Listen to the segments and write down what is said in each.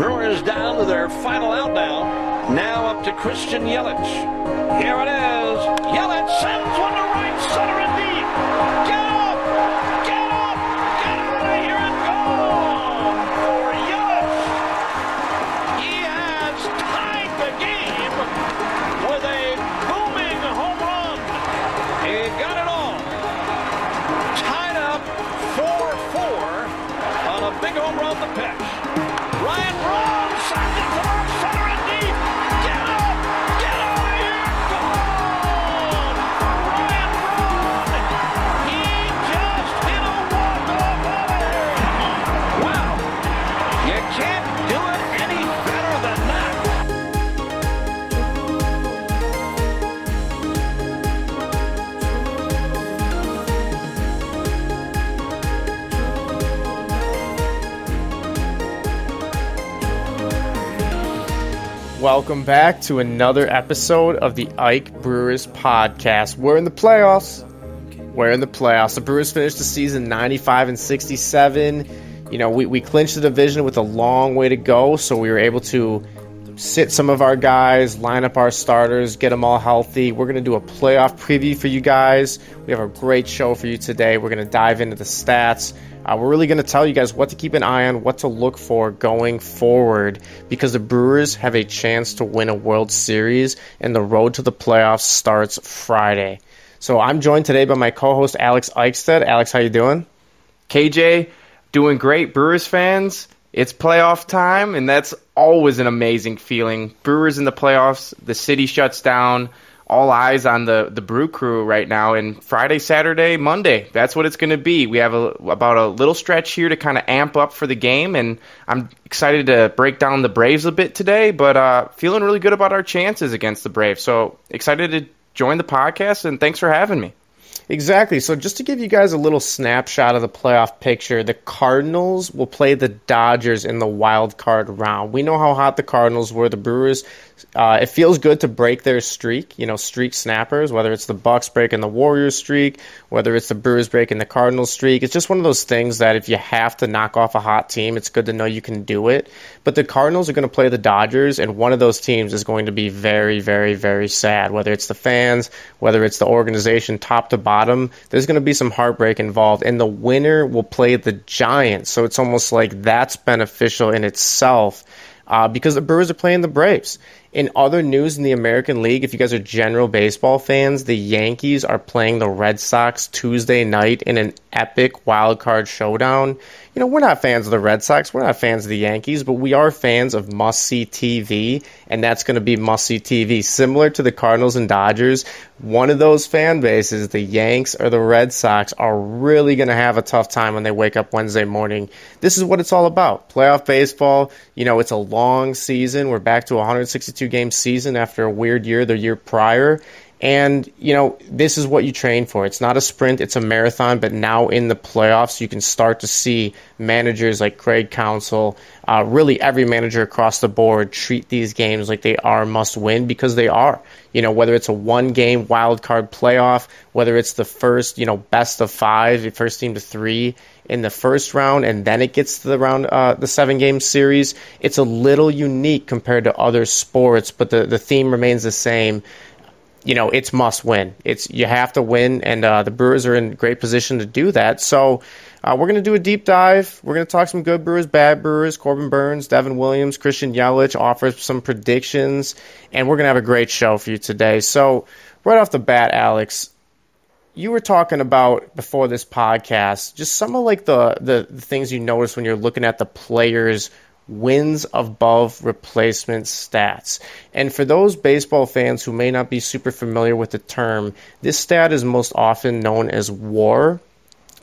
Brewers down to their final out now. Now up to Christian Yelich. Here it is. Yelich sends one to right center Welcome back to another episode of the Ike Brewers podcast. We're in the playoffs. We're in the playoffs. The Brewers finished the season 95 and 67. You know, we, we clinched the division with a long way to go, so we were able to sit some of our guys, line up our starters, get them all healthy. We're going to do a playoff preview for you guys. We have a great show for you today. We're going to dive into the stats. Uh, we're really going to tell you guys what to keep an eye on, what to look for going forward, because the Brewers have a chance to win a World Series, and the road to the playoffs starts Friday. So I'm joined today by my co-host Alex Eichstead. Alex, how you doing? KJ, doing great. Brewers fans, it's playoff time, and that's always an amazing feeling. Brewers in the playoffs, the city shuts down. All eyes on the, the Brew Crew right now. And Friday, Saturday, Monday, that's what it's going to be. We have a, about a little stretch here to kind of amp up for the game, and I'm excited to break down the Braves a bit today, but uh, feeling really good about our chances against the Braves. So excited to join the podcast, and thanks for having me. Exactly. So just to give you guys a little snapshot of the playoff picture, the Cardinals will play the Dodgers in the wild card round. We know how hot the Cardinals were. The Brewers, uh, it feels good to break their streak. You know, streak snappers. Whether it's the Bucks breaking the Warriors streak, whether it's the Brewers breaking the Cardinals streak. It's just one of those things that if you have to knock off a hot team, it's good to know you can do it. But the Cardinals are going to play the Dodgers, and one of those teams is going to be very, very, very sad. Whether it's the fans, whether it's the organization, top to bottom bottom, there's going to be some heartbreak involved, and the winner will play the Giants. So it's almost like that's beneficial in itself uh, because the Brewers are playing the Braves. In other news in the American League, if you guys are general baseball fans, the Yankees are playing the Red Sox Tuesday night in an epic wild card showdown. You know, we're not fans of the Red Sox, we're not fans of the Yankees, but we are fans of must see TV, and that's going to be must see TV. Similar to the Cardinals and Dodgers, one of those fan bases, the Yanks or the Red Sox, are really going to have a tough time when they wake up Wednesday morning. This is what it's all about. Playoff baseball, you know, it's a long season. We're back to a 162 game season after a weird year the year prior. And, you know, this is what you train for. It's not a sprint, it's a marathon, but now in the playoffs, you can start to see managers like Craig Counsell, uh, really every manager across the board treat these games like they are must win because they are. You know, whether it's a one game wild card playoff, whether it's the first, you know, best of five, the first team to three in the first round, and then it gets to the round, uh, the seven game series, it's a little unique compared to other sports, but the, the theme remains the same you know it's must win. It's you have to win, and uh, the Brewers are in great position to do that. So uh, we're going to do a deep dive. We're going to talk some good Brewers, bad Brewers, Corbin Burnes, Devin Williams, Christian Yelich, offer some predictions, and we're going to have a great show for you today. So right off the bat, Alex, you were talking about before this podcast just some of like the, the, the things you notice when you're looking at the players wins above replacement stats. And for those baseball fans who may not be super familiar with the term, this stat is most often known as WAR.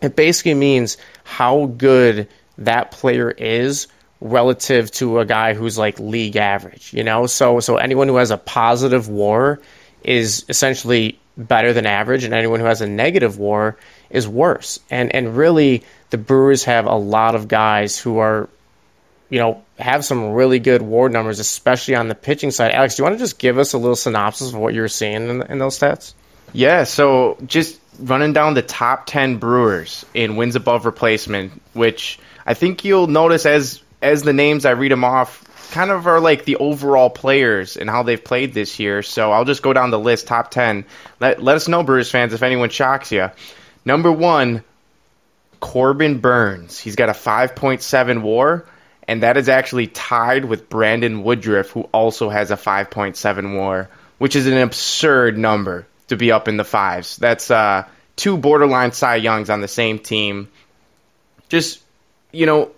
It basically means how good that player is relative to a guy who's like league average, you know? So so anyone who has a positive WAR is essentially better than average and anyone who has a negative WAR is worse. And and really the Brewers have a lot of guys who are you know, have some really good WAR numbers, especially on the pitching side. Alex, do you want to just give us a little synopsis of what you're seeing in, in those stats? Yeah, so just running down the top 10 Brewers in wins above replacement, which I think you'll notice as as the names I read them off kind of are like the overall players and how they've played this year. So I'll just go down the list, top 10. Let, let us know, Brewers fans, if anyone shocks you. Number one, Corbin Burnes. He's got a 5.7 war, and that is actually tied with Brandon Woodruff, who also has a 5.7 war, which is an absurd number to be up in the fives. That's uh, two borderline Cy Youngs on the same team. Just, you know,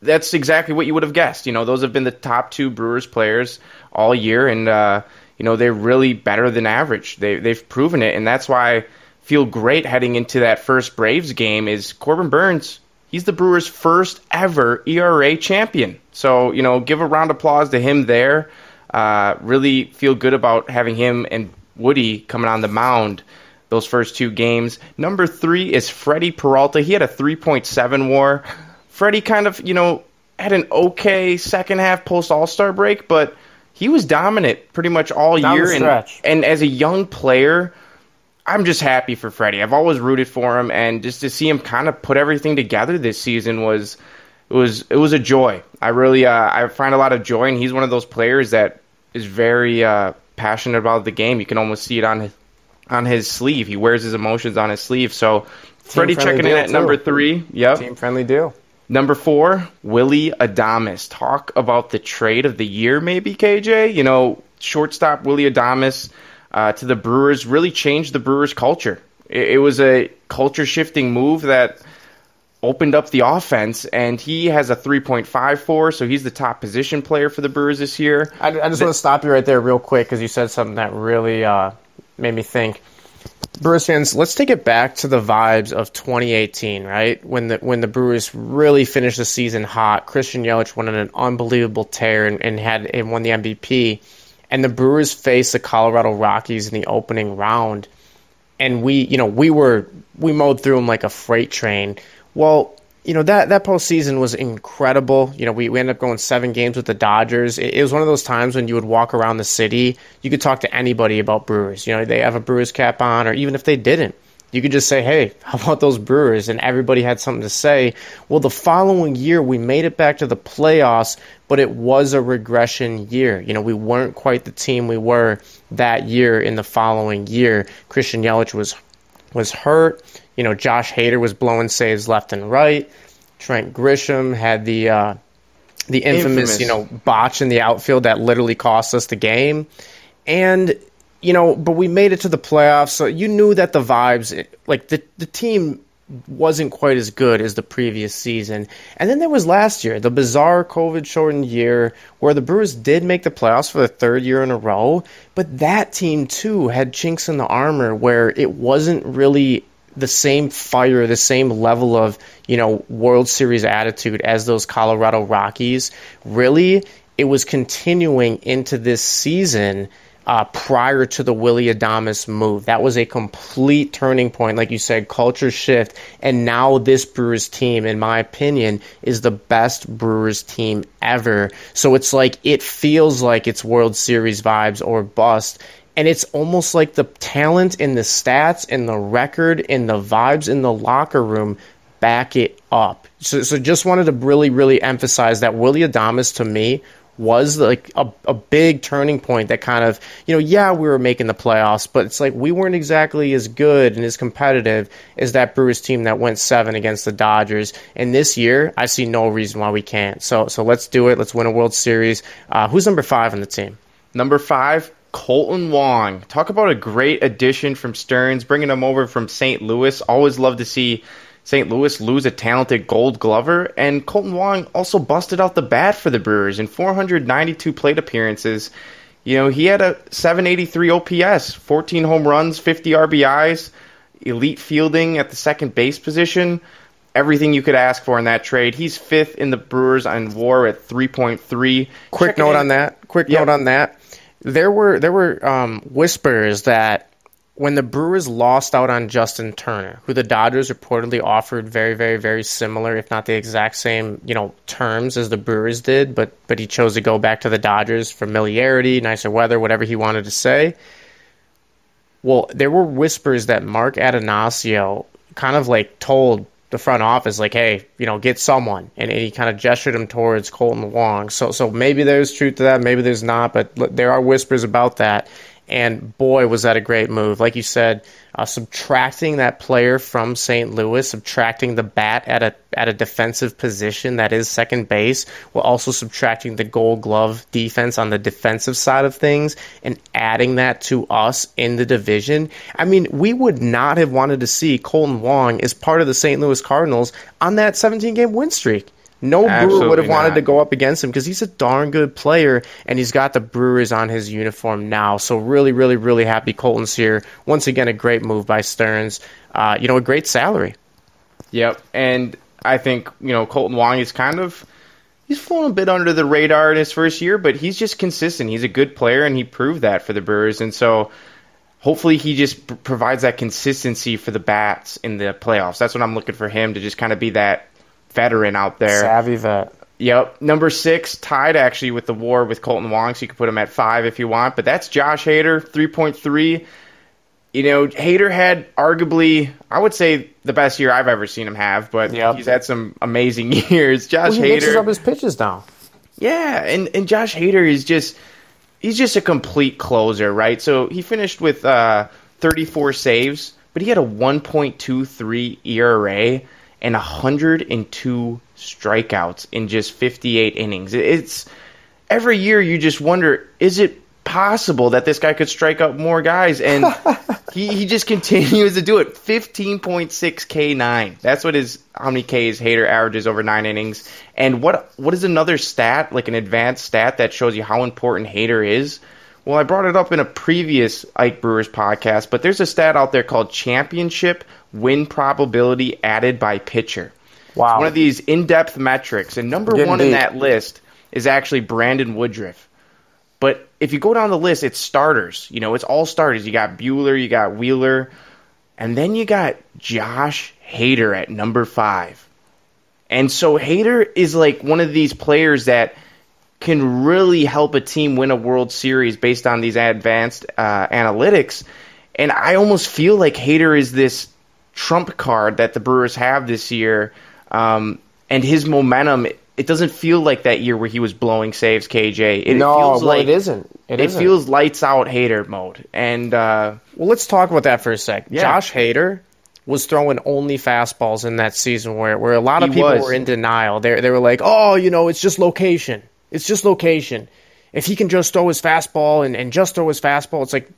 that's exactly what you would have guessed. You know, those have been the top two Brewers players all year, and uh, you know they're really better than average. They they've proven it, and that's why I feel great heading into that first Braves game. Is Corbin Burnes? He's the Brewers' first ever ERA champion. So you know, give a round of applause to him there. Uh, really feel good about having him and Woody coming on the mound those first two games. Number three is Freddie Peralta. He had a 3.7 WAR. Freddie kind of, you know, had an okay second half post All Star break, but he was dominant pretty much all Down year. And, and as a young player, I'm just happy for Freddie. I've always rooted for him, and just to see him kind of put everything together this season was it was it was a joy. I really uh, I find a lot of joy, and he's one of those players that is very uh, passionate about the game. You can almost see it on his on his sleeve. He wears his emotions on his sleeve. So Freddie checking in at number three. Yep. Team friendly deal. Number four, Willy Adames. Talk about the trade of the year, maybe, KJ. You know, shortstop Willy Adames uh, to the Brewers really changed the Brewers' culture. It, it was a culture shifting move that opened up the offense, and he has a 3.54, so he's the top position player for the Brewers this year. I, I just want to stop you right there real quick because you said something that really uh, made me think. Brewers fans, let's take it back to the vibes of 2018, right? When the when the Brewers really finished the season hot. Christian Yelich went on an unbelievable tear and, and had and won the MVP. And the Brewers faced the Colorado Rockies in the opening round. And we, you know, we were we mowed through them like a freight train. Well, you know that that postseason was incredible. You know, we, we ended up going seven games with the Dodgers. It, it was one of those times when you would walk around the city, you could talk to anybody about Brewers. You know, they have a Brewers cap on, or even if they didn't, you could just say, "Hey, how about those Brewers?" And everybody had something to say. Well, the following year, we made it back to the playoffs, but it was a regression year. You know, we weren't quite the team we were that year. In the following year, Christian Yelich was was hurt. You know, Josh Hader was blowing saves left and right. Trent Grisham had the uh, the infamous, Infamous. you know, botch in the outfield that literally cost us the game. And you know, but we made it to the playoffs, so you knew that the vibes, like the the team wasn't quite as good as the previous season. And then there was last year, the bizarre COVID shortened year where the Brewers did make the playoffs for the third year in a row, but that team too had chinks in the armor where it wasn't really the same fire, the same level of, you know, World Series attitude as those Colorado Rockies. Really, it was continuing into this season uh, prior to the Willy Adames move. That was a complete turning point, like you said, culture shift. And now this Brewers team, in my opinion, is the best Brewers team ever. So it's like it feels like it's World Series vibes or bust. And it's almost like the talent and the stats and the record and the vibes in the locker room back it up. So, so just wanted to really, really emphasize that Willy Adames to me was like a, a big turning point that kind of, you know, yeah, we were making the playoffs, but it's like we weren't exactly as good and as competitive as that Brewers team that went seven against the Dodgers. And this year, I see no reason why we can't. So, so let's do it. Let's win a World Series. Uh, who's number five on the team? Number five, Kolten Wong. Talk about a great addition from Stearns, bringing him over from St. Louis. Always love to see St. Louis lose a talented gold glover. And Kolten Wong also busted out the bat for the Brewers in 492 plate appearances. You know, he had a 783 OPS, 14 home runs, 50 RBIs, elite fielding at the second base position. Everything you could ask for in that trade. He's fifth in the Brewers on WAR at 3.3. Quick Checking note on that. Quick Yep. note on that. There were there were um, whispers that when the Brewers lost out on Justin Turner, who the Dodgers reportedly offered very very very similar, if not the exact same, you know, terms as the Brewers did, but but he chose to go back to the Dodgers, familiarity, nicer weather, whatever he wanted to say. Well, there were whispers that Mark Attanasio kind of like told the front office, like, hey, you know, get someone, and, and he kind of gestured him towards Kolten Wong. So, so maybe there's truth to that, maybe there's not, but there are whispers about that. And boy, was that a great move! Like you said, uh, subtracting that player from St. Louis, subtracting the bat at a at a defensive position that is second base, while also subtracting the Gold Glove defense on the defensive side of things, and adding that to us in the division. I mean, we would not have wanted to see Kolten Wong as part of the St. Louis Cardinals on that 17 game win streak. No Absolutely Brewer would have wanted not. to go up against him because he's a darn good player and he's got the Brewers on his uniform now. So really, really, really happy Kolten's here. Once again, a great move by Stearns. Uh, you know, a great salary. Yep, and I think you know Kolten Wong is kind of he's flown a bit under the radar in his first year, but he's just consistent. He's a good player, and he proved that for the Brewers. And so hopefully he just provides that consistency for the bats in the playoffs. That's what I'm looking for him to just kind of be that veteran out there. Savvy vet. Yep. Number six, tied actually with the war with Kolten Wong, so you can put him at five if you want. But that's Josh Hader, 3.3. You know, Hader had arguably, I would say, the best year I've ever seen him have, but Yep. he's had some amazing years. Josh Well, he mixes Hader. up his pitches now. Yeah, and, and Josh Hader is just he's just a complete closer, right? So he finished with uh, 34 saves, but he had a 1.23 ERA and 102 strikeouts in just 58 innings. It's every year you just wonder, is it possible that this guy could strike out more guys? And he, he just continues to do it. 15.6 K9. That's what his how many Ks Hader averages over nine innings. And what what is another stat, like an advanced stat that shows you how important Hader is? Well, I brought it up in a previous Ike Brewers podcast, but there's a stat out there called championship win probability added by pitcher. Wow. It's one of these in-depth metrics, and number Getting one in deep. that list is actually Brandon Woodruff. But if you go down the list, it's starters. You know, it's all starters. You got Buehler, you got Wheeler, and then you got Josh Hader at number five. And so Hader is like one of these players that can really help a team win a World Series based on these advanced uh, analytics. And I almost feel like Hader is this trump card that the Brewers have this year. Um, and his momentum, it, it doesn't feel like that year where he was blowing saves, KJ. It no, feels well, like it isn't. It, it isn't. feels lights out Hader mode. And uh, Well, let's talk about that for a sec. Yeah. Josh Hader was throwing only fastballs in that season where, where a lot of He people was. were in denial. They, they were like, oh, you know, it's just location. It's just location. If he can just throw his fastball and, and just throw his fastball, it's like,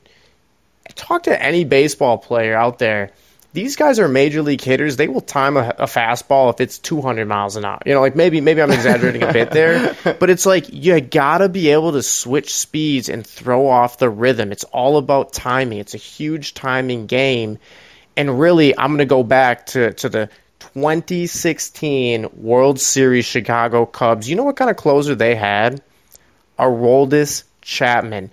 talk to any baseball player out there. These guys are major league hitters. They will time a, a fastball if it's 200 miles an hour. You know, like maybe maybe I'm exaggerating a bit there, but it's like you gotta be able to switch speeds and throw off the rhythm. It's all about timing. It's a huge timing game, and really, I'm gonna go back to to the 2016 World Series Chicago Cubs. You know what kind of closer they had? Aroldis Chapman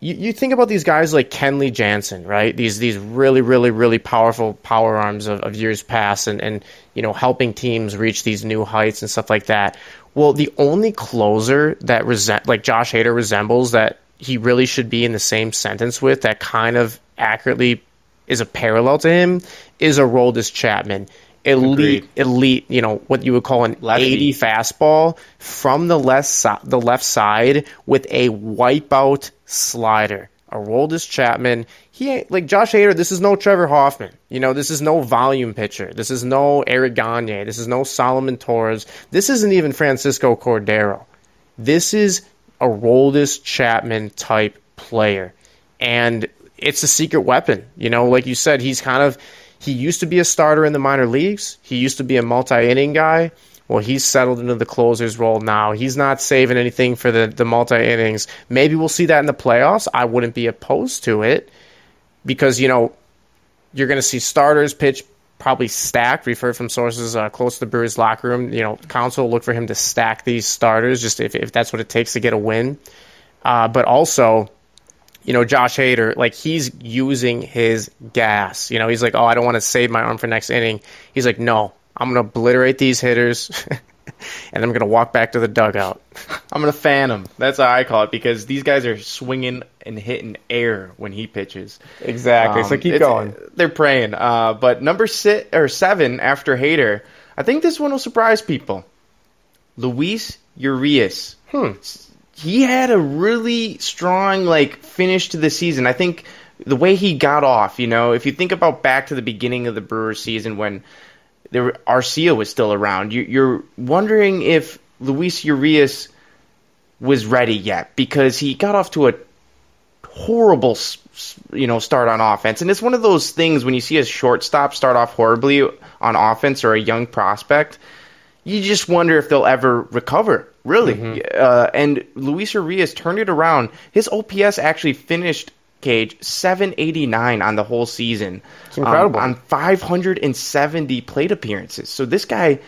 you, you think about these guys like Kenley Jansen, right? These these really really really powerful power arms of, of years past, and and you know helping teams reach these new heights and stuff like that. Well, the only closer that resent like Josh Hader resembles that he really should be in the same sentence with that kind of accurately is a parallel to him is a Aroldis Chapman. Elite, Agreed. elite, you know what you would call an Lefty. 80 fastball from the left si- the left side with a wipeout slider. Aroldis Chapman, he ain't like Josh Hader. This is no Trevor Hoffman. You know, this is no volume pitcher. This is no Eric Gagne. This is no Solomon Torres. This isn't even Francisco Cordero. This is a Aroldis Chapman type player, and it's a secret weapon. You know, like you said, he's kind of he used to be a starter in the minor leagues. He used to be a multi-inning guy. Well, he's settled into the closer's role now. He's not saving anything for the, the multi innings. Maybe we'll see that in the playoffs. I wouldn't be opposed to it because, you know, you're going to see starters pitch probably stacked. Heard from sources uh, close to the Brewers locker room. You know, Counsell look for him to stack these starters just if, if that's what it takes to get a win. Uh, but also, you know, Josh Hader, like he's using his gas. You know, he's like, oh, I don't want to save my arm for next inning. He's like, no, I'm going to obliterate these hitters. and I'm going to walk back to the dugout. I'm gonna fan them. That's how I call it because these guys are swinging and hitting air when he pitches. Exactly. so Um, keep going. They're praying. Uh, but number six or seven after Hader, I think this one will surprise people. Luis Urias. Hmm. He had a really strong like finish to the season. I think the way he got off, you know, if you think about back to the beginning of the Brewers season when there were, Arcia was still around, you, you're wondering if Luis Urias was ready yet because he got off to a horrible you know start on offense. And it's one of those things when you see a shortstop start off horribly on offense or a young prospect you just wonder if they'll ever recover really. Uh, and luis Urias turned it around. His ops actually finished cage 789 on the whole season It's incredible. um, on 570 plate appearances so this guy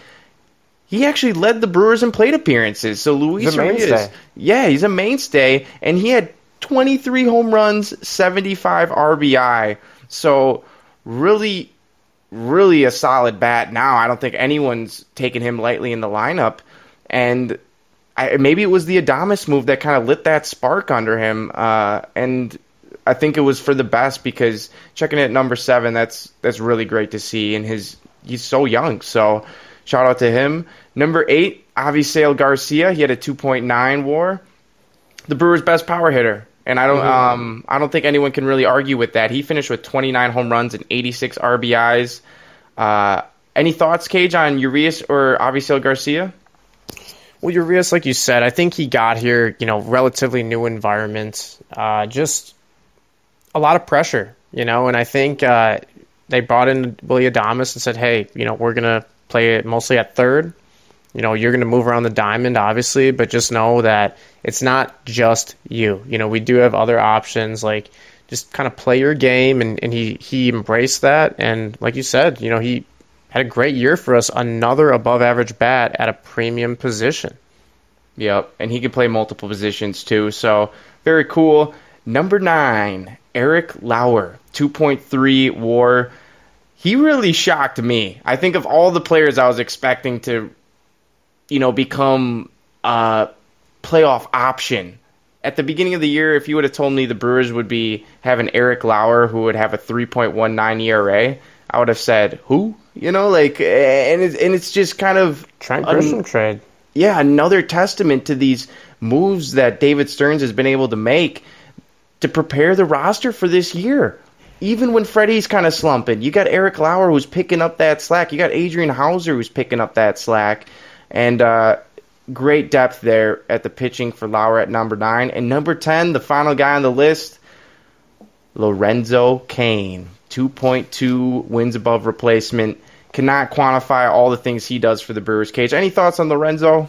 he actually led the Brewers in plate appearances. So Luis He's a Urias, mainstay. yeah, he's a mainstay, and he had 23 home runs, 75 RBI. So really, really a solid bat. Now I don't think anyone's taken him lightly in the lineup, and I, maybe it was the Adames move that kind of lit that spark under him, uh, and. I think it was for the best because checking at number seven, that's that's really great to see. And his he's so young, so shout out to him. Number eight, Avisail Garcia. He had a 2.9 WAR. The Brewers' best power hitter, and I don't um I don't think anyone can really argue with that. He finished with 29 home runs and 86 RBIs. Uh, any thoughts, KJ, on Urias or Avisail Garcia? Well, Urias, like you said, I think he got here, you know, relatively new environment, uh, just a lot of pressure, you know, and I think uh, they brought in Willy Adames and said, hey, you know, we're going to play it mostly at third. You know, you're going to move around the diamond, obviously, but just know that it's not just you. You know, we do have other options, like just kind of play your game, and, and he, he embraced that. And like you said, you know, he had a great year for us, another above average bat at a premium position. Yep, and he can play multiple positions too. So very cool. Number nine, Eric Lauer, 2.3 WAR. He really shocked me. I think of all the players I was expecting to, you know, become a playoff option. At the beginning of the year, if you would have told me the Brewers would be having Eric Lauer, who would have a 3.19 ERA, I would have said, "Who?" You know, like, and it's, and it's just kind of Trent Grisham trade. yeah, another testament to these moves that David Stearns has been able to make to prepare the roster for this year. Even when Freddie's kind of slumping, you got Eric Lauer who's picking up that slack. You got Adrian Houser who's picking up that slack, and uh, great depth there at the pitching for Lauer at number nine and number ten, the final guy on the list, Lorenzo Cain, two point two wins above replacement. Cannot quantify all the things he does for the Brewers KJ. Any thoughts on Lorenzo?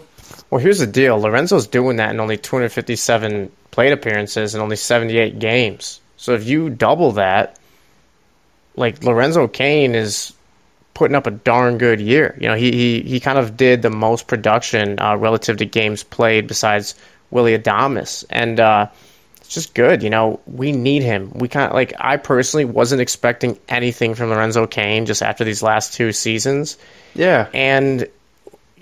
Well, here's the deal. Lorenzo's doing that in only 257 plate appearances in only 78 games. So if you double that, like Lorenzo Cain is putting up a darn good year. You know, he he, he kind of did the most production uh, relative to games played besides Willy Adames, and uh, it's just good. You know, we need him. We kind of like I personally wasn't expecting anything from Lorenzo Cain just after these last two seasons. Yeah. And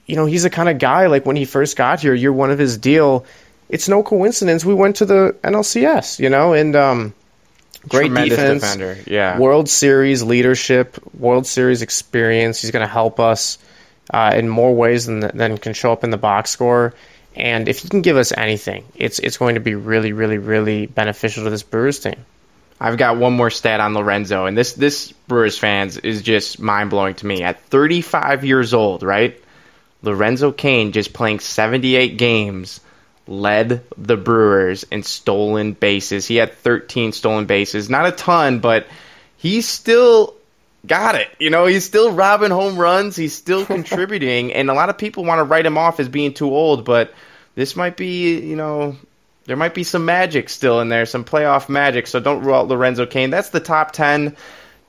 you know, he's the kind of guy like when he first got here, you're one of his deal. It's no coincidence we went to the NLCS, you know, and um, great Tremendous defense, defender, yeah. World Series leadership, World Series experience. He's going to help us uh, in more ways than than can show up in the box score. And if he can give us anything, it's it's going to be really, really, really beneficial to this Brewers team. I've got one more stat on Lorenzo, and this this Brewers fans is just mind blowing to me. At 35 years old, right? Lorenzo Cain just playing 78 games led the Brewers in stolen bases. He had 13 stolen bases, not a ton, but he still got it. You know, he's still robbing home runs. He's still contributing, and a lot of people want to write him off as being too old, but this might be, you know, there might be some magic still in there, some playoff magic. So don't rule out Lorenzo Cain. That's the top 10.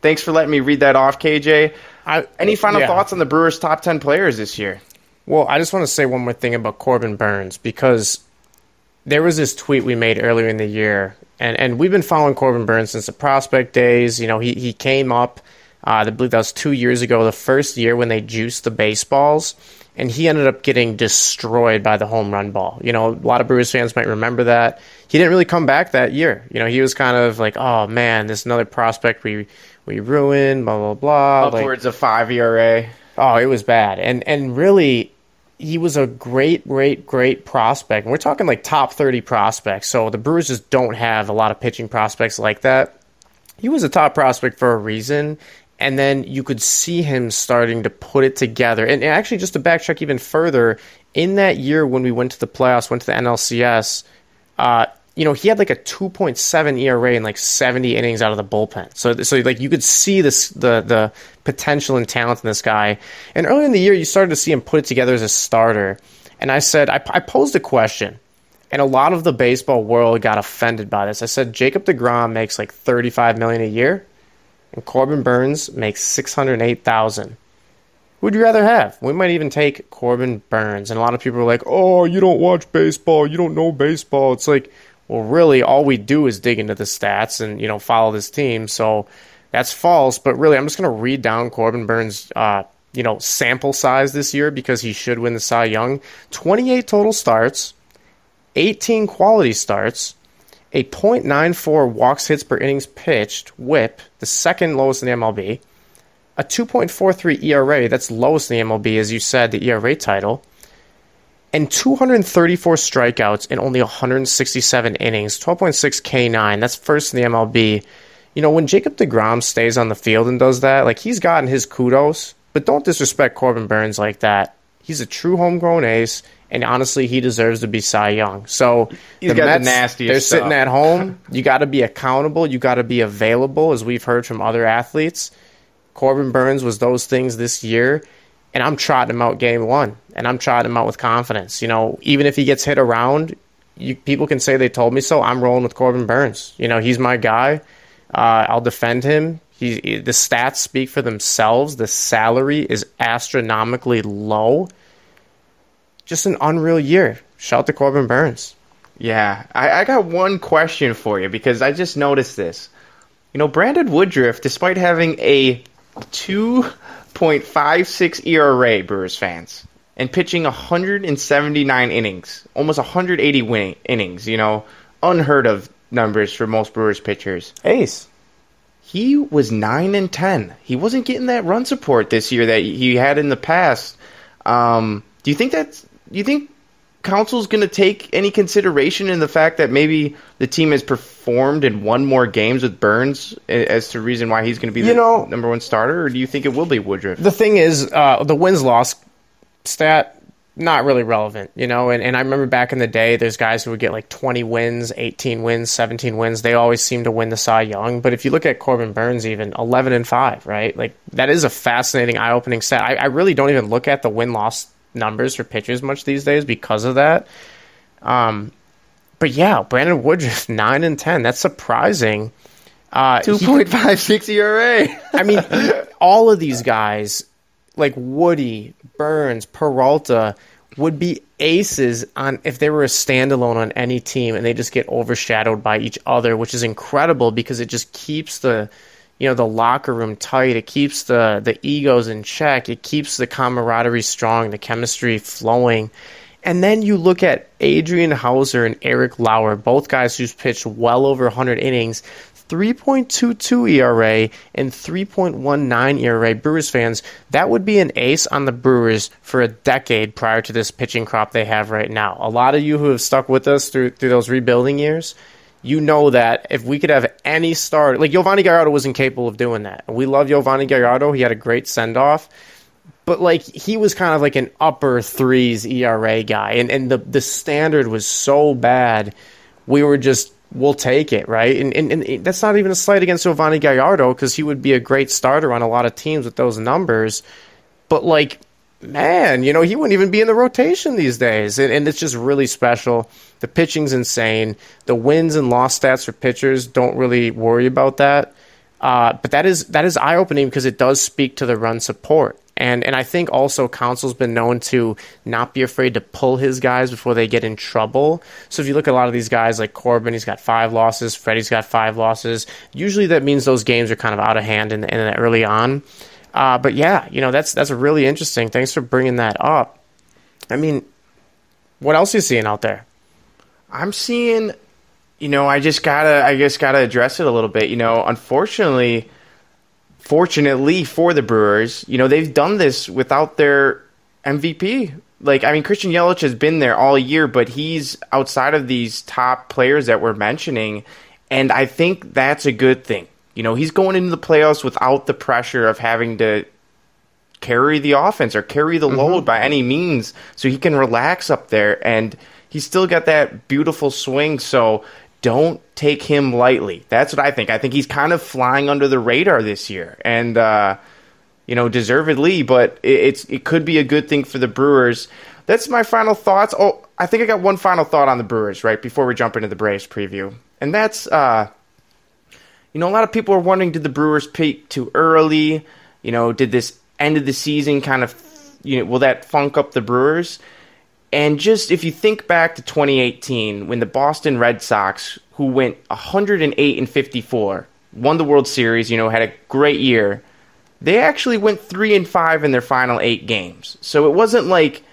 Thanks for letting me read that off, KJ. I, Any final yeah. thoughts on the Brewers' top 10 players this year? Well, I just want to say one more thing about Corbin Burnes because there was this tweet we made earlier in the year, and, and we've been following Corbin Burnes since the prospect days. You know, he, he came up, uh, I believe that was two years ago, the first year when they juiced the baseballs. and he ended up getting destroyed by the home run ball. You know, a lot of Brewers fans might remember that. He didn't really come back that year. You know, he was kind of like, oh man, this another prospect we we ruined, blah blah blah. Like, Upwards of five ERA. Oh, it was bad. And and really he was a great, great, great prospect. And we're talking like top 30 prospects. So the Brewers just don't have a lot of pitching prospects like that. He was a top prospect for a reason. And then you could see him starting to put it together. And actually, just to backtrack even further, in that year when we went to the playoffs, went to the NLCS, uh, you know, he had like a 2.7 ERA and like 70 innings out of the bullpen. So, so like you could see this the the potential and talent in this guy. And earlier in the year, you started to see him put it together as a starter. And I said, I, I posed a question, and a lot of the baseball world got offended by this. I said, Jacob Degrom makes like 35 million a year, and Corbin Burnes makes 608,000. Who'd you rather have? We might even take Corbin Burnes. And a lot of people are like, oh, you don't watch baseball. You don't know baseball. It's like, well, really, all we do is dig into the stats and, you know, follow this team. So that's false. But really, I'm just going to read down Corbin Burnes' uh, you know, sample size this year because he should win the Cy Young. 28 total starts, 18 quality starts, a .94 walks hits per innings pitched whip, the second lowest in the MLB, a 2.43 ERA, that's lowest in the MLB, as you said, the ERA title, and 234 strikeouts in only 167 innings, 12.6 K9, that's first in the MLB. You know, when Jacob DeGrom stays on the field and does that, like he's gotten his kudos, but don't disrespect Corbin Burnes like that. He's a true homegrown ace, and honestly, he deserves to be Cy Young. So He's got the nastiest they're stuff. sitting at home. You got to be accountable. You got to be available, as we've heard from other athletes. Corbin Burnes was those things this year, and I'm trotting him out game one, and I'm trotting him out with confidence. You know, even if he gets hit around, you, people can say they told me so. I'm rolling with Corbin Burnes. You know, he's my guy. Uh, I'll defend him. He, the stats speak for themselves. The salary is astronomically low. Just an unreal year. Shout to Corbin Burnes. Yeah, I, I got one question for you because I just noticed this. You know, Brandon Woodruff, despite having a 2.56 ERA, Brewers fans, and pitching 179 innings, almost 180 winning innings, you know, unheard of numbers for most Brewers pitchers. Ace. He was 9 and 10. He wasn't getting that run support this year that he had in the past. Um, do you think that's do you think Counsell's going to take any consideration in the fact that maybe the team has performed and won more games with Burnes as to reason why he's going to be the know- number one starter, or do you think it will be Woodruff? The thing is, uh, the wins loss stat not really relevant, you know. And, and I remember back in the day, there's guys who would get like 20 wins, 18 wins, 17 wins. They always seem to win the Cy Young. But if you look at Corbin Burnes, even 11 and five, right? Like that is a fascinating, eye-opening stat. I, I really don't even look at the win loss numbers for pitchers much these days because of that. Um, but yeah, Brandon Woodruff nine and ten. That's surprising. Uh, 2.56 ERA. I mean, all of these guys, like Woody, Burnes, Peralta, would be aces on if they were a standalone on any team, and they just get overshadowed by each other, which is incredible because it just keeps the you know the locker room tight. It keeps the the egos in check. It keeps the camaraderie strong, the chemistry flowing. And then you look at Adrian Houser and Eric Lauer, both guys who's pitched well over 100 innings, 3.22 ERA and 3.19 ERA. Brewers fans, that would be an ace on the Brewers for a decade prior to this pitching crop they have right now. A lot of you who have stuck with us through through those rebuilding years, you know that if we could have any start, like Yovani Gallardo was incapable of doing that. We love Yovani Gallardo. He had a great send off but like he was kind of like an upper threes ERA guy, and and the the standard was so bad, we were just we'll take it, right? And and, and that's not even a slight against Yovani Gallardo because he would be a great starter on a lot of teams with those numbers, but like. Man, you know, he wouldn't even be in the rotation these days. And, and it's just really special. The pitching's insane. The wins and loss stats for pitchers don't really worry about that. Uh, but that is that is eye opening because it does speak to the run support. And and I think also Counsell's been known to not be afraid to pull his guys before they get in trouble. So if you look at a lot of these guys like Corbin, he's got five losses. Freddie's got five losses. Usually that means those games are kind of out of hand in, in early on. Uh, but yeah, you know that's that's really interesting. Thanks for bringing that up. I mean, what else are you seeing out there? I'm seeing, you know, I just gotta, I just gotta address it a little bit. You know, unfortunately, fortunately for the Brewers, you know, they've done this without their MVP. Like, I mean, Christian Yelich has been there all year, but he's outside of these top players that we're mentioning, and I think that's a good thing. You know, he's going into the playoffs without the pressure of having to carry the offense or carry the load by any means, so he can relax up there and he's still got that beautiful swing. So don't take him lightly. That's what I think. I think he's kind of flying under the radar this year, and uh, you know, deservedly. But it, it's it could be a good thing for the Brewers. That's my final thoughts. Oh, I think I got one final thought on the Brewers right before we jump into the Braves preview, and that's uh, you know, a lot of people are wondering, did the Brewers peak too early? You know, did this end of the season kind of, you know, will that funk up the Brewers? And just if you think back to 2018, when the Boston Red Sox, who went 108 and 54, won the World Series, you know, had a great year, they actually went three and five in their final eight games. So it wasn't like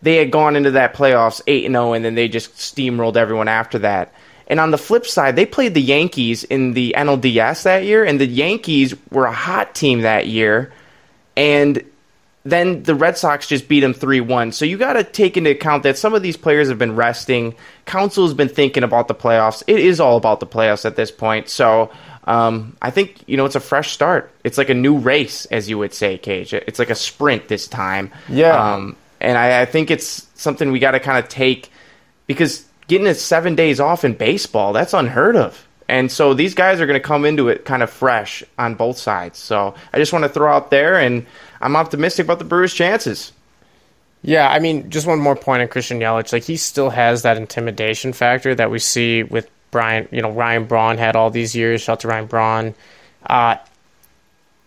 they had gone into that playoffs eight and zero, and then they just steamrolled everyone after that. And on the flip side, they played the Yankees in the NLDS that year, and the Yankees were a hot team that year. And then the Red Sox just beat them 3 1. So you got to take into account that some of these players have been resting. Counsell has been thinking about the playoffs. It is all about the playoffs at this point. So um, I think, you know, it's a fresh start. It's like a new race, as you would say, KJ. It's like a sprint this time. Yeah. Um, and I, I think it's something we got to kind of take because getting it seven days off in baseball, that's unheard of. And so these guys are going to come into it kind of fresh on both sides. So I just want to throw out there, and I'm optimistic about the Brewers' chances. Yeah, I mean, just one more point on Christian Yelich. Like he still has that intimidation factor that we see with Brian. You know, Ryan Braun had all these years. Shout out to Ryan Braun. Uh,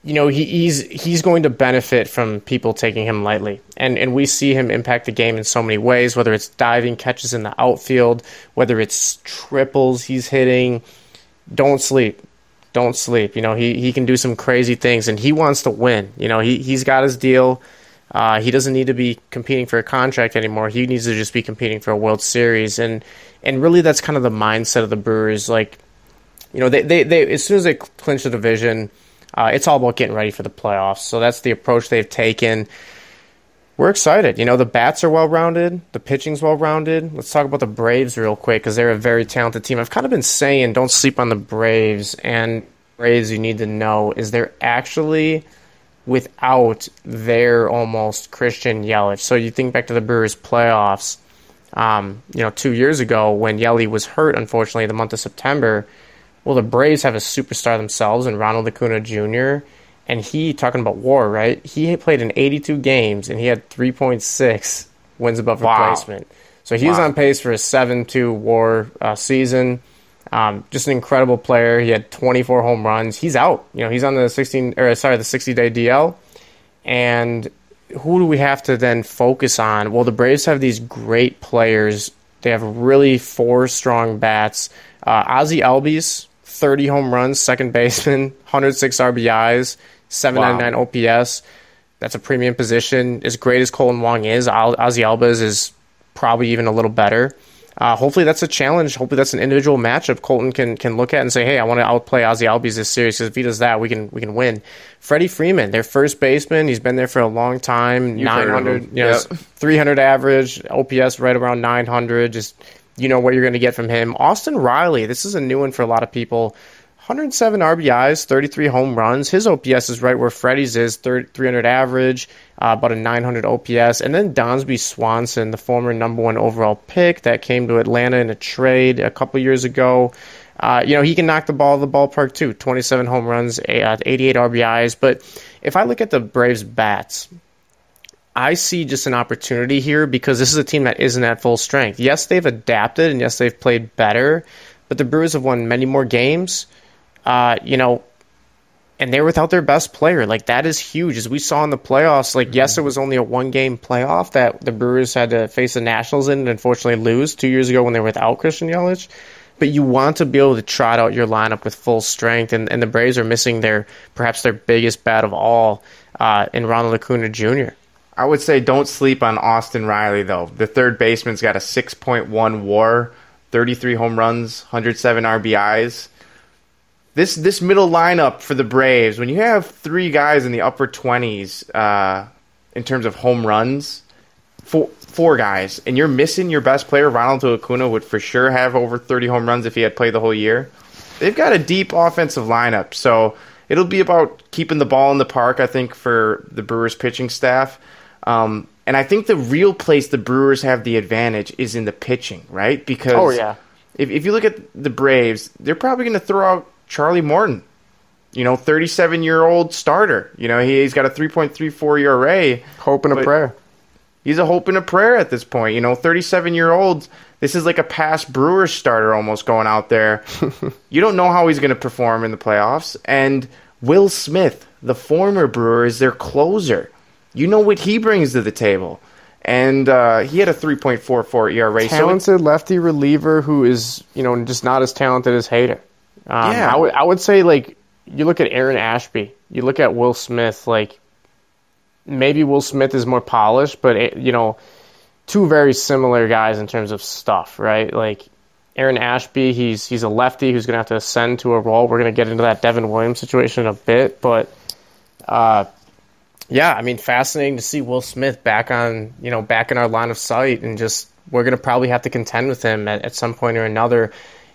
you know, he, he's he's going to benefit from people taking him lightly, and and we see him impact the game in so many ways. Whether it's diving catches in the outfield, whether it's triples he's hitting. Don't sleep don't sleep. You know, he, he can do some crazy things and he wants to win. You know, he, he's got his deal. Uh, he doesn't need to be competing for a contract anymore. He needs to just be competing for a World Series. And, and really that's kind of the mindset of the Brewers. Like, you know, they, they, they as soon as they clinch the division, uh, it's all about getting ready for the playoffs. So that's the approach they've taken. We're excited. You know, the bats are well rounded, the pitching's well rounded. Let's talk about the Braves real quick because they're a very talented team. I've kind of been saying don't sleep on the Braves, and Braves you need to know is they're actually without their almost Christian Yelich. So you think back to the Brewers playoffs, um, you know, two years ago when Yelich was hurt, unfortunately, the month of September. Well, the Braves have a superstar themselves in Ronald Acuna Jr. And he, talking about war, right? He played in 82 games and he had 3.6 wins above Wow. replacement. So he was Wow. on pace for a 7 2 war uh, season. Um, just an incredible player. He had 24 home runs. He's out. You know, he's on the 16 or sorry, the 60 day DL. And who do we have to then focus on? Well, the Braves have these great players. They have really four strong bats. Uh, Ozzie Albies, 30 home runs, second baseman, 106 RBIs, 799 OPS. That's a premium position. As great as Colin Wong is, Ozzie Albies is probably even a little better. Uh, hopefully that's a challenge. Hopefully that's an individual matchup Kolten can can look at and say, "Hey, I want to outplay Ozzie Albies this series because if he does that, we can we can win." Freddie Freeman, their first baseman, he's been there for a long time. Nine hundred, you know, Yep. 300 average, OPS right around 900. Just you know what you're going to get from him. Austin Riley, this is a new one for a lot of people. 107 RBIs, 33 home runs. His OPS is right where Freddie's is, 30, 300 average, uh, about a 900 OPS. And then Dansby Swanson, the former number one overall pick that came to Atlanta in a trade a couple years ago. Uh, you know, he can knock the ball of the ballpark too. 27 home runs, uh, 88 RBIs. But if I look at the Braves' bats, I see just an opportunity here because this is a team that isn't at full strength. Yes, they've adapted and yes, they've played better, but the Brewers have won many more games. Uh, you know, and they're without their best player. Like that is huge. As we saw in the playoffs, like yes, it was only a one game playoff that the Brewers had to face the Nationals in and unfortunately lose two years ago when they were without Christian Yelich. But you want to be able to trot out your lineup with full strength, and, and the Braves are missing their perhaps their biggest bat of all uh, in Ronald Acuna Jr. I would say don't sleep on Austin Riley though. The third baseman's got a 6.1 WAR, 33 home runs, 107 RBIs. This this middle lineup for the Braves, when you have three guys in the upper 20s uh, in terms of home runs, four four guys, and you're missing your best player, Ronald Acuna would for sure have over 30 home runs if he had played the whole year. They've got a deep offensive lineup, so it'll be about keeping the ball in the park. I think for the Brewers pitching staff. Um, and I think the real place the Brewers have the advantage is in the pitching, right? Because Oh, yeah. if, if you look at the Braves, they're probably going to throw out Charlie Morton, you know, 37 year old starter. You know, he, he's got a 3.34 ERA. Hope and a prayer. He's a hope and a prayer at this point. You know, 37 year old. This is like a past Brewers starter almost going out there. you don't know how he's going to perform in the playoffs. And Will Smith, the former Brewer, is their closer. You know what he brings to the table. And uh, he had a 3.44 ERA. So talented lefty reliever who is you know just not as talented as Hader. Um, Yeah. I would I would say like you look at Aaron Ashby, you look at Will Smith. Like maybe Will Smith is more polished, but you know, two very similar guys in terms of stuff, right? Like Aaron Ashby, he's he's a lefty who's going to have to ascend to a role. We're going to get into that Devin Williams situation in a bit, but uh, yeah, I mean, fascinating to see Will Smith back on, you know, back in our line of sight, and just we're going to probably have to contend with him at, at some point or another.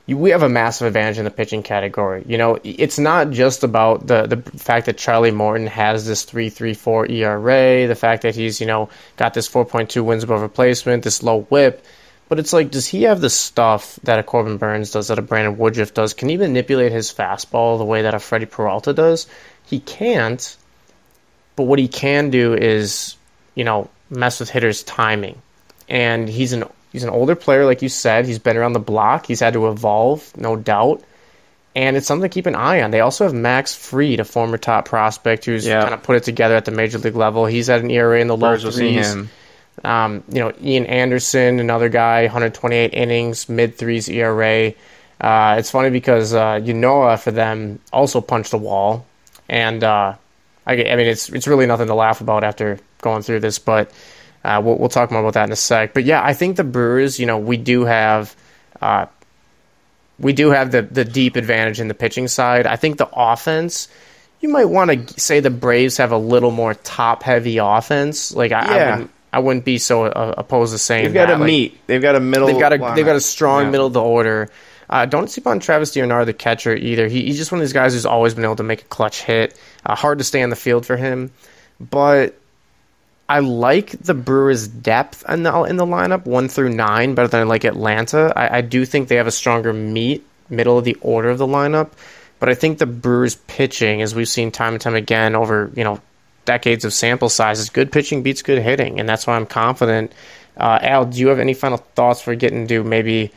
You, we have a massive advantage in the pitching category. You know, it's not just about the the fact that Charlie Morton has this three three four ERA, the fact that he's you know got this four point two wins above replacement, this low WHIP. But it's like, does he have the stuff that a Corbin Burnes does, that a Brandon Woodruff does? Can he manipulate his fastball the way that a Freddie Peralta does? He can't. But what he can do is, you know, mess with hitters' timing. And he's an he's an older player, like you said. He's been around the block. He's had to evolve, no doubt. And it's something to keep an eye on. They also have Max Fried, a former top prospect who's Yeah. kind of put it together at the major league level. He's at an ERA in the low Spurs will see threes. him. Um, you know, Ian Anderson, another guy, 128 innings, mid threes ERA. Uh, it's funny because uh, Ynoa for them also punched a wall, and uh, I, I mean it's it's really nothing to laugh about after going through this, but uh, we'll, we'll talk more about that in a sec. But yeah, I think the Brewers, you know, we do have. Uh, we do have the, the deep advantage in the pitching side. I think the offense, you might want to say the Braves have a little more top heavy offense. Like I, I Yeah. wouldn't I wouldn't be so uh, opposed to saying They've got that. a Like, meet. They've got a middle. They've got a lineup. they've got a strong Yeah. middle of the order. Uh, don't sleep on Travis d'Arnaud, the catcher, either. He, he's just one of these guys who's always been able to make a clutch hit. Uh, hard to stay on the field for him, but I like the Brewers' depth in the in the lineup, one through nine, better than I like Atlanta. I, I do think they have a stronger meat, middle of the order of the lineup, but I think the Brewers' pitching, as we've seen time and time again over you know decades of sample sizes, good pitching beats good hitting, and that's why I'm confident. Uh, Al, do you have any final thoughts for getting to maybe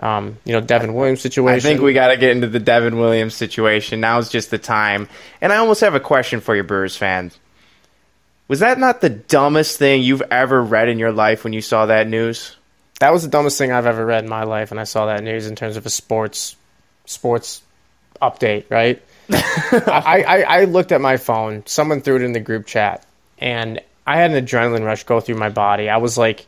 um, you know Devin Williams situation? I think we got to get into the Devin Williams situation. Now's just the time. And I almost have a question for you, Brewers fans. Was that not the dumbest thing you've ever read in your life when you saw that news? that was the dumbest thing I've ever read in my life, and I saw that news in terms of a sports sports update. Right? I, I I looked at my phone. Someone threw it in the group chat, and I had an adrenaline rush go through my body. I was like,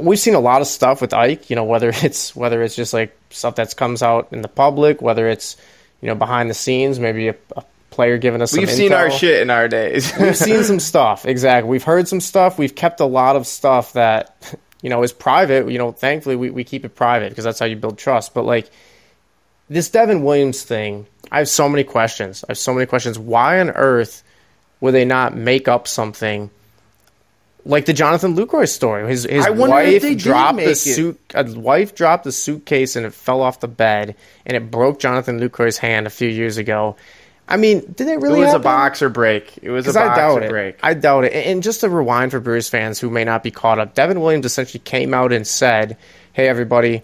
we've seen a lot of stuff with Ike. You know, whether it's whether it's just like stuff that comes out in the public, whether it's you know behind the scenes, maybe a, a player giving us. We've seen intel. our shit in our days. we've seen some stuff exactly we've heard some stuff we've kept a lot of stuff that you know is private you know thankfully we, we keep it private because that's how you build trust but like this devin williams thing i have so many questions i have so many questions why on earth would they not make up something like the Jonathan Lucroy story. His his I wonder if wife dropped the suit. A wife dropped the suitcase and it fell off the bed and it broke Jonathan Lucroy's hand a few years ago. I mean, did it really? it was a boxer break. It was a Because I doubt boxer it. break. I doubt it. And and just to rewind for Brewers fans who may not be caught up, Devin Williams essentially came out and said, "Hey, everybody,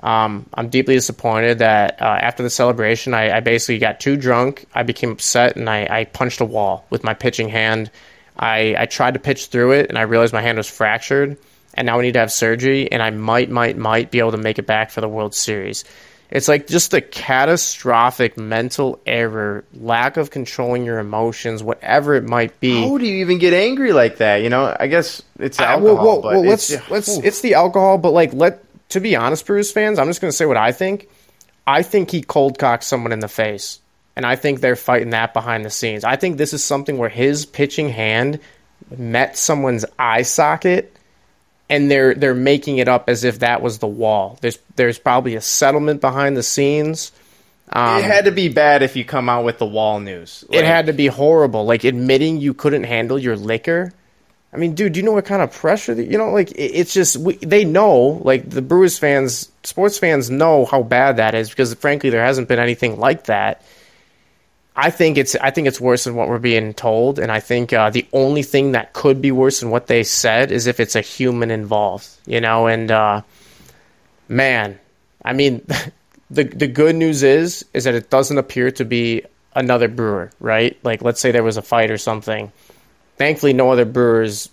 um, I'm deeply disappointed that uh, after the celebration, I, I basically got too drunk. I became upset and I, I punched a wall with my pitching hand. I, I tried to pitch through it and I realized my hand was fractured. And now I need to have surgery. And I might, might, might be able to make it back for the World Series." It's like just a catastrophic mental error, lack of controlling your emotions, whatever it might be. How do you even get angry like that? You know, I guess it's alcohol. well, well, but well, it's, let's let's. It's the alcohol, but like, let to be honest, Bruce fans, I'm just going to say what I think. I think he cold cocked someone in the face, and I think they're fighting that behind the scenes. I think this is something where his pitching hand met someone's eye socket, and they're they're making it up as if that was the wall. There's there's probably a settlement behind the scenes. Um, it had to be bad if you come out with the wall news. it had to be horrible. Like admitting you couldn't handle your liquor. I mean, dude, do you know what kind of pressure that you know? Like, it, it's just we, they know. Like the Brewers fans, sports fans know how bad that is because, frankly, there hasn't been anything like that. I think it's I think it's worse than what we're being told, and I think uh, the only thing that could be worse than what they said is if it's a human involved, you know. And uh, man, I mean, the the good news is is that it doesn't appear to be another brewer, right? Like, let's say there was a fight or something. Thankfully, no other brewers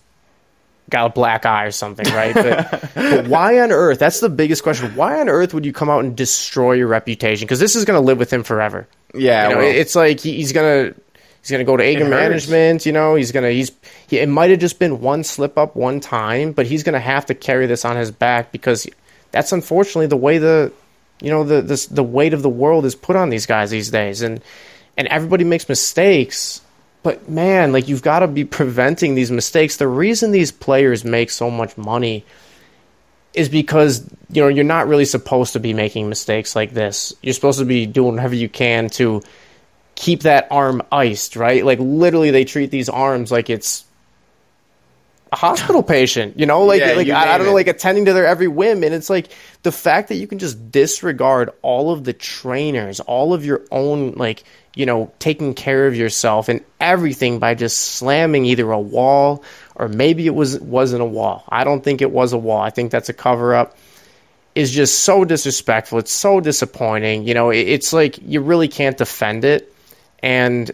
got a black eye or something, right? But, but why on earth? That's the biggest question. Why on earth would you come out and destroy your reputation? Because this is going to live with him forever. Yeah, You know, well, it's like he, he's gonna he's gonna go to anger management. You know, he's gonna he's he, it might have just been one slip up one time, but he's gonna have to carry this on his back because that's unfortunately the way the you know the this, the weight of the world is put on these guys these days, and and everybody makes mistakes. But man, like you've got to be preventing these mistakes. The reason these players make so much money is because you know you're not really supposed to be making mistakes like this. You're supposed to be doing whatever you can to keep that arm iced, right? Like literally, they treat these arms like it's a hospital patient. You know, like Yeah, like I, I don't know, it. like attending to their every whim, and it's like the fact that you can just disregard all of the trainers, all of your own like you know taking care of yourself and everything by just slamming either a wall or maybe it was wasn't a wall. I don't think it was a wall. I think that's a cover up. Is just so disrespectful. It's so disappointing. You know, it, it's like you really can't defend it. And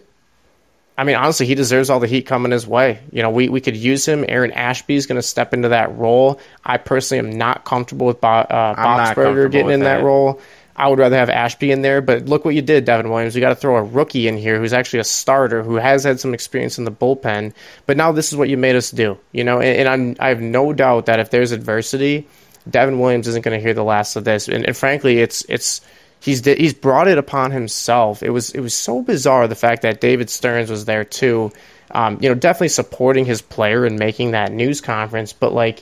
I mean, honestly, he deserves all the heat coming his way. You know, we, we could use him. Aaron Ashby is going to step into that role. I personally am not comfortable with Bo- uh, Boxberger getting in that that. role. I would rather have Ashby in there, but look what you did, Devin Williams. You got to throw a rookie in here who's actually a starter who has had some experience in the bullpen. But now this is what you made us do, you know. And, and I have no doubt that if there's adversity, Devin Williams isn't going to hear the last of this. And, and frankly, it's it's he's he's brought it upon himself. It was it was so bizarre the fact that David Stearns was there too. Um, you know, definitely supporting his player and making that news conference, but like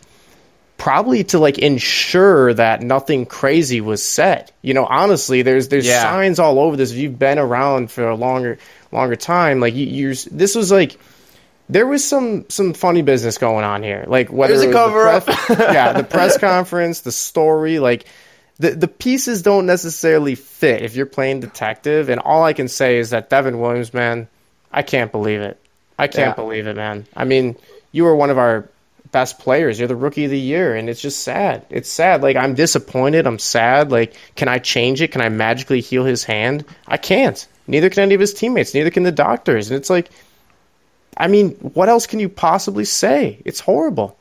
probably to like ensure that nothing crazy was said. You know, honestly, there's there's Yeah. signs all over this. If you've been around for a longer longer time, like you, you're this was like there was some some funny business going on here. Like whether There's it was the press- yeah, the press conference, the story, like the the pieces don't necessarily fit if you're playing detective. And all I can say is that Devin Williams, man, I can't believe it. I can't Yeah. believe it, man. I mean, you were one of our best players. You're the rookie of the year, and it's just sad. It's sad. Like I'm disappointed. I'm sad. Like, can I change it? Can I magically heal his hand? I can't. Neither can any of his teammates. Neither can the doctors. And it's like, I mean, what else can you possibly say? It's horrible.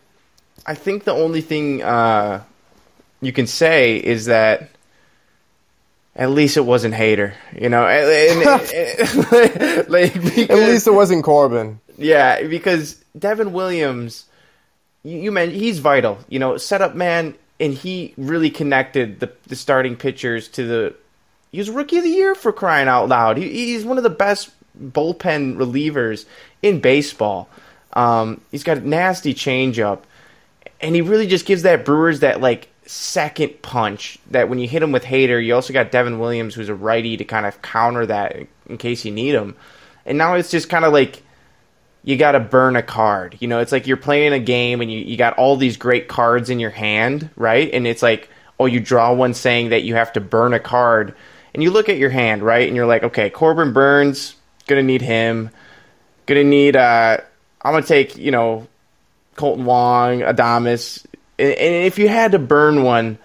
I think the only thing uh, you can say is that at least it wasn't Hader, you know. And, and- like, because- it wasn't Corbin. yeah, because Devin Williams, you, you meant he's vital, you know, setup man, and he really connected the the starting pitchers to the. He was rookie of the year for crying out loud. He, he's one of the best bullpen relievers in baseball. Um, he's got a nasty changeup, and he really just gives that Brewers that like second punch that when you hit him with Hader, you also got Devin Williams who's a righty to kind of counter that in case you need him. And now it's just kind of like you got to burn a card. You know, it's like you're playing a game and you, you got all these great cards in your hand, right? And it's like, oh, you draw one saying that you have to burn a card. And you look at your hand, right? And you're like, okay, Corbin Burnes, gonna need him. Gonna need, uh, I'm gonna take, you know, Kolten Wong, Adames. And, and if you had to burn one,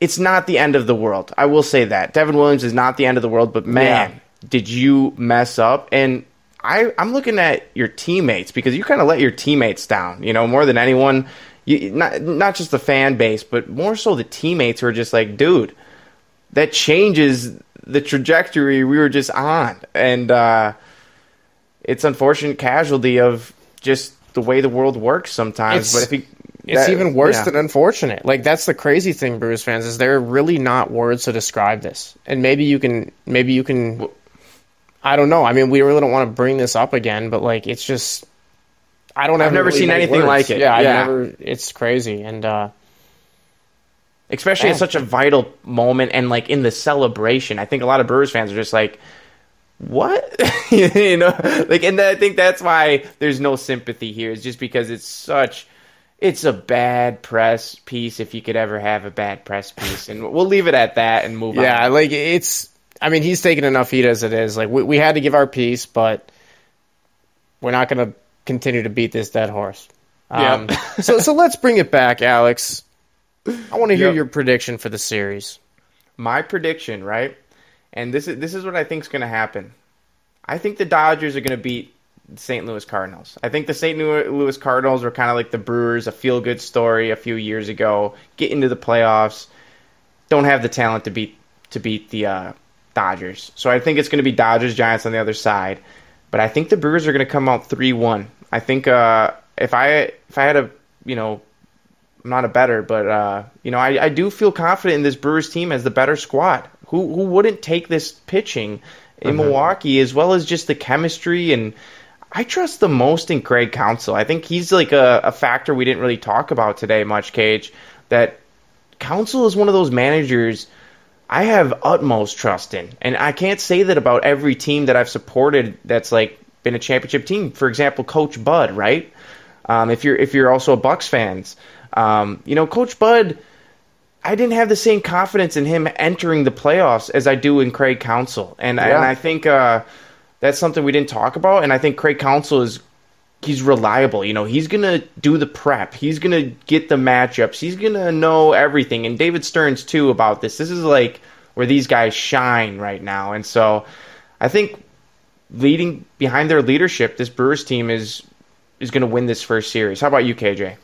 it's not the end of the world. I will say that. Devin Williams is not the end of the world, but man, Yeah. did you mess up? And I, I'm looking at your teammates because you kind of let your teammates down, you know, more than anyone. You, not not just the fan base, but more so the teammates who are just like, dude, that changes the trajectory we were just on, and uh, it's unfortunate casualty of just the way the world works sometimes. It's- but if he, It's that- even worse yeah. than unfortunate. Like that's the crazy thing, Brewers fans, is there are really not words to describe this. And maybe you can, maybe you can. I don't know. I mean, we really don't want to bring this up again, but like, it's just. I don't. I've never really seen anything words. like it. Yeah, Yeah. never. It's crazy, and uh, especially Yeah. at such a vital moment and like in the celebration. I think a lot of Brewers fans are just like, "What?" you know, like, and I think that's why there's no sympathy here. Is just because it's such. It's a bad press piece if you could ever have a bad press piece, and we'll leave it at that and move yeah, on. Yeah, like it's. I mean, he's taking enough heat as it is. Like we, we had to give our piece, but we're not going to continue to beat this dead horse. Um, Yeah. so so let's bring it back, Alex. I want to hear Yep. your prediction for the series. my prediction, right? And this is this is what I think is going to happen. I think the Dodgers are going to beat the St. Louis Cardinals. I think the St. Louis Cardinals were kind of like the Brewers, a feel good story a few years ago. Get into the playoffs, don't have the talent to beat to beat the uh, Dodgers. So I think it's going to be Dodgers Giants on the other side. But I think the Brewers are going to come out three one. I think uh, if I if I had a you know I'm not a better, but uh, you know, I, I do feel confident in this Brewers team as the better squad. Who who wouldn't take this pitching in Milwaukee as well as just the chemistry and I trust the most in Craig Counsell. I think he's like a, a factor we didn't really talk about today much, Cage. That Counsell is one of those managers I have utmost trust in. And I can't say that about every team that I've supported that's like been a championship team. For example, Coach Bud, right? Um, if you're if you're also a Bucks fans, um, you know Coach Bud, I didn't have the same confidence in him entering the playoffs as I do in Craig Counsell, and and I think uh, that's something we didn't talk about. And I think Craig Council is he's reliable. You know, he's gonna do the prep. He's gonna get the matchups. He's gonna know everything. And David Stearns too about this. This is like where these guys shine right now. And so, I think leading behind their leadership, this Brewers team is is gonna win this first series. How about you, KJ?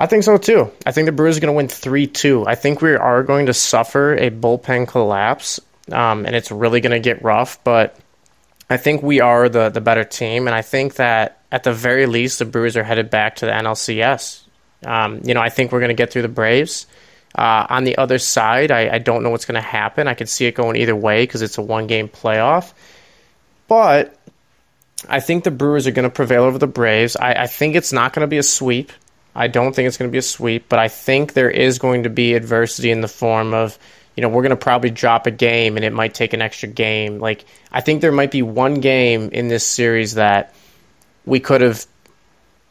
I think so too. I think the Brewers are going to win 3 2. I think we are going to suffer a bullpen collapse, um, and it's really going to get rough, but I think we are the, the better team, and I think that at the very least, the Brewers are headed back to the NLCS. Um, you know, I think we're going to get through the Braves. Uh, on the other side, I, I don't know what's going to happen. I could see it going either way because it's a one game playoff. But I think the Brewers are going to prevail over the Braves. I, I think it's not going to be a sweep. I don't think it's going to be a sweep, but I think there is going to be adversity in the form of, you know, we're going to probably drop a game and it might take an extra game. Like, I think there might be one game in this series that we could have,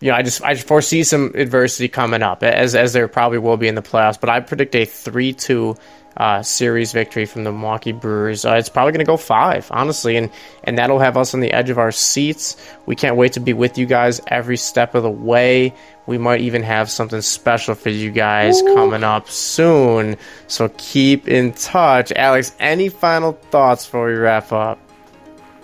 you know, I just I just foresee some adversity coming up, as as there probably will be in the playoffs. But I predict a three two uh, series victory from the Milwaukee Brewers. Uh, it's probably going to go five, honestly, and and that'll have us on the edge of our seats. We can't wait to be with you guys every step of the way. We might even have something special for you guys coming up soon. So keep in touch. Alex, any final thoughts before we wrap up?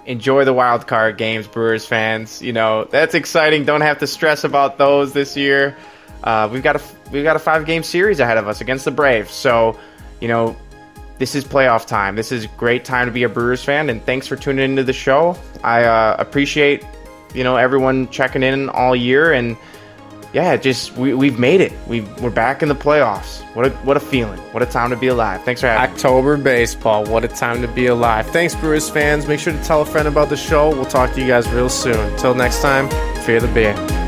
Enjoy the wild card games, Brewers fans. You know that's exciting. Don't have to stress about those this year. Uh, we've got a we've got a five game series ahead of us against the Braves. So, you know, this is playoff time. This is a great time to be a Brewers fan. And thanks for tuning into the show. I uh, appreciate you know everyone checking in all year and. Yeah, just we, we've made it. We we're back in the playoffs. What a what a feeling. What a time to be alive. Thanks for having me. October baseball. What a time to be alive. Thanks, Brewers fans. Make sure to tell a friend about the show. We'll talk to you guys real soon. Till next time, fear the beer.